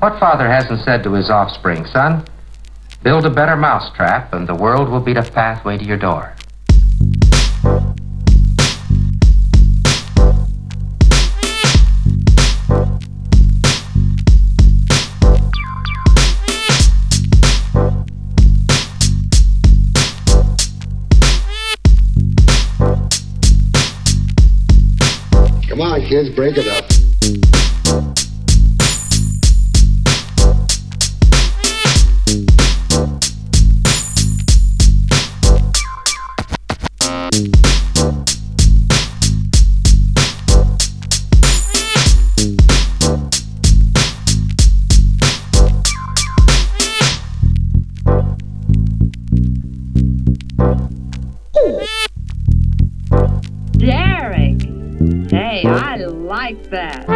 What father hasn't said to his offspring, son? Build a better mousetrap, and the world will be the pathway to your door. Come on, kids, break it up. Derek! Hey, I like that.